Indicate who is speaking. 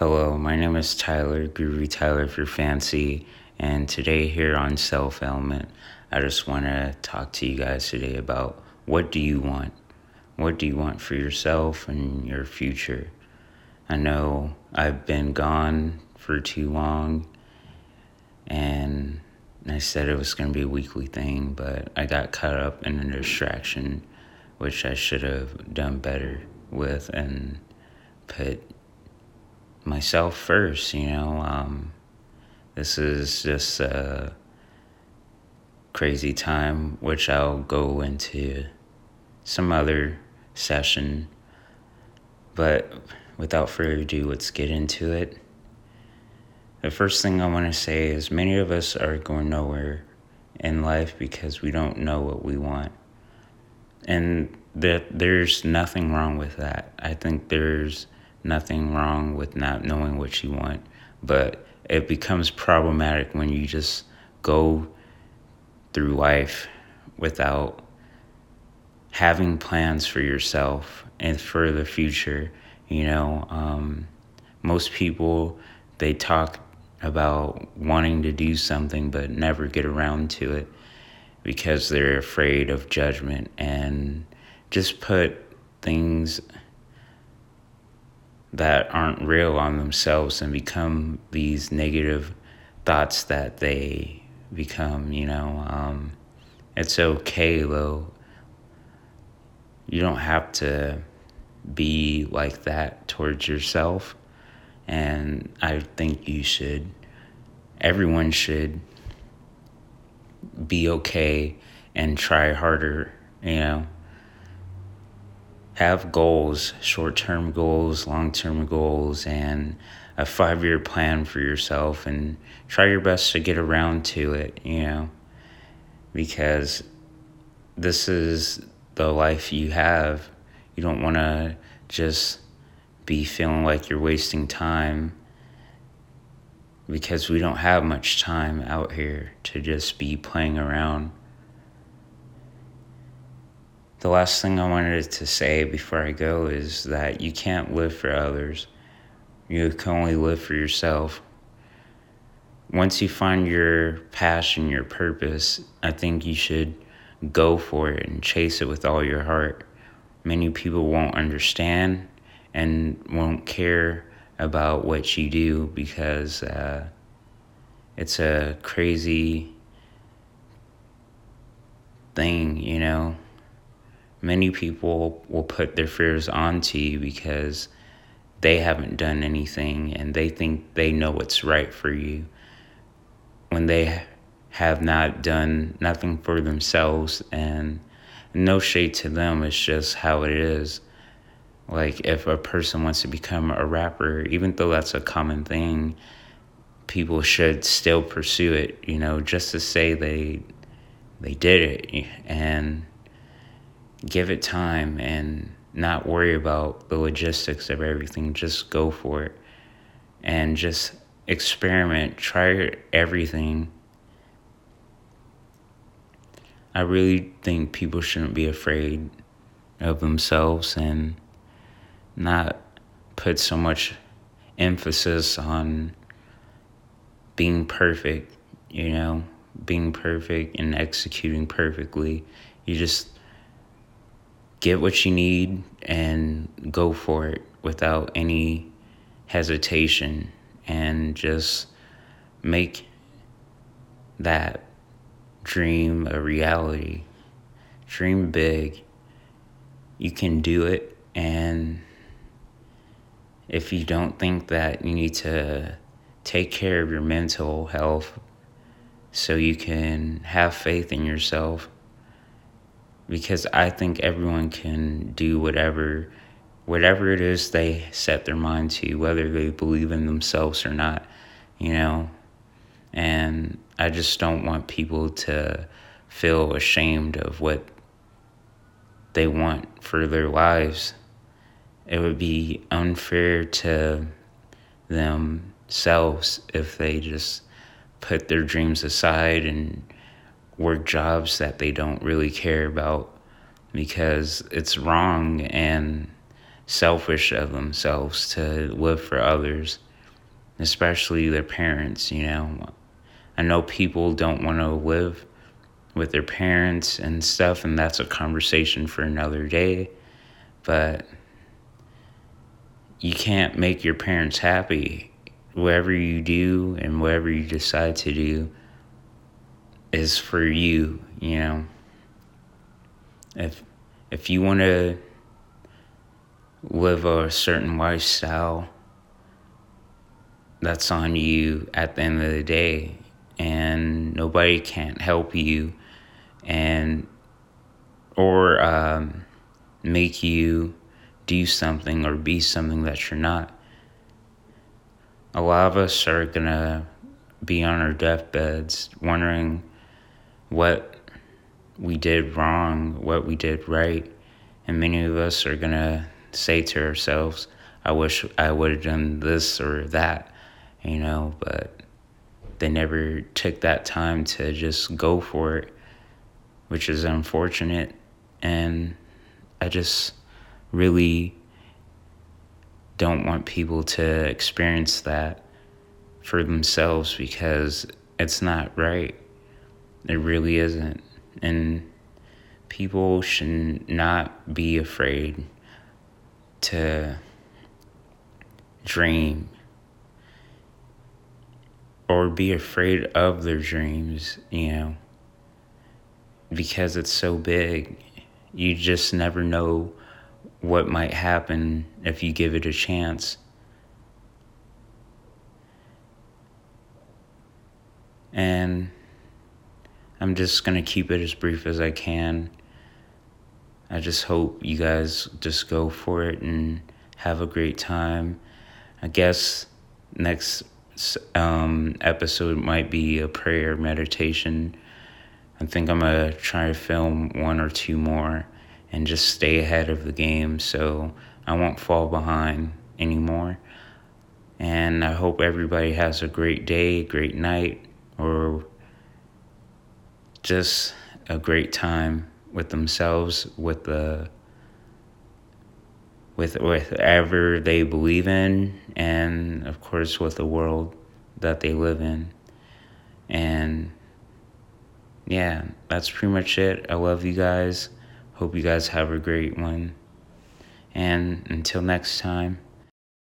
Speaker 1: Hello, my name is Tyler, Groovy Tyler for Fancy, and today here on Self Element, I just want to talk to you guys today about what do you want? What do you want for yourself and your future? I know I've been gone for too long, and I said it was going to be a weekly thing, but I got caught up in a distraction, which I should have done better with and put myself first, you know. Um, this is just a crazy time, which I'll go into some other session. But without further ado, let's get into it. The first thing I want to say is many of us are going nowhere in life because we don't know what we want. And that there's nothing wrong with that. I think there's nothing wrong with not knowing what you want, but it becomes problematic when you just go through life without having plans for yourself and for the future. You know, um, most people they talk about wanting to do something but never get around to it because they're afraid of judgment and just put things that aren't real on themselves and become these negative thoughts that they become, you know. Um, it's okay though. You don't have to be like that towards yourself. And I think you should, everyone should be okay and try harder, you know have goals, short term goals, long term goals, and a five year plan for yourself and try your best to get around to it, you know, because this is the life you have. You don't want to just be feeling like you're wasting time because we don't have much time out here to just be playing around the last thing I wanted to say before I go is that you can't live for others. You can only live for yourself. Once you find your passion, your purpose, I think you should go for it and chase it with all your heart. Many people won't understand and won't care about what you do because uh, it's a crazy thing, you know many people will put their fears onto you because they haven't done anything and they think they know what's right for you. When they have not done nothing for themselves and no shade to them it's just how it is. Like if a person wants to become a rapper even though that's a common thing people should still pursue it you know just to say they they did it. And give it time and not worry about the logistics of everything. Just go for it and just experiment, try everything. I really think people shouldn't be afraid of themselves and not put so much emphasis on being perfect, you know, being perfect and executing perfectly. You just get what you need and go for it without any hesitation and just make that dream a reality. Dream big. You can do it. And if you don't think that you need to take care of your mental health so you can have faith in yourself because I think everyone can do whatever whatever it is they set their mind to, whether they believe in themselves or not, you know. And I just don't want people to feel ashamed of what they want for their lives. It would be unfair to themselves if they just put their dreams aside and work jobs that they don't really care about because it's wrong and selfish of themselves to live for others. especially their parents, you know. I know people don't want to live with their parents and stuff, and that's a conversation for another day. But you can't make your parents happy. Whatever you do and whatever you decide to do is for you, you know. If if you want to live a certain lifestyle, that's on you at the end of the day and nobody can't help you and or um, make you do something or be something that you're not a lot of us are gonna be on our deathbeds wondering what we did wrong what we did right and many of us are gonna say to ourselves i wish i would have done this or that you know but they never took that time to just go for it, which is unfortunate. And I just really don't want people to experience that for themselves because it's not right. It really isn't. And people should not be afraid to dream or be afraid of their dreams, you know, because it's so big. You just never know what might happen if you give it a chance. And I'm just going to keep it as brief as I can. I just hope you guys just go for it and have a great time. I guess next um, episode might be a prayer meditation. I think I'm gonna try to film one or two more and just stay ahead of the game so I won't fall behind anymore. And I hope everybody has a great day, great night, or just a great time with themselves, with the with whatever they believe in, and of course with the world that they live in. And yeah, that's pretty much it. I love you guys. Hope you guys have a great one. And until next time.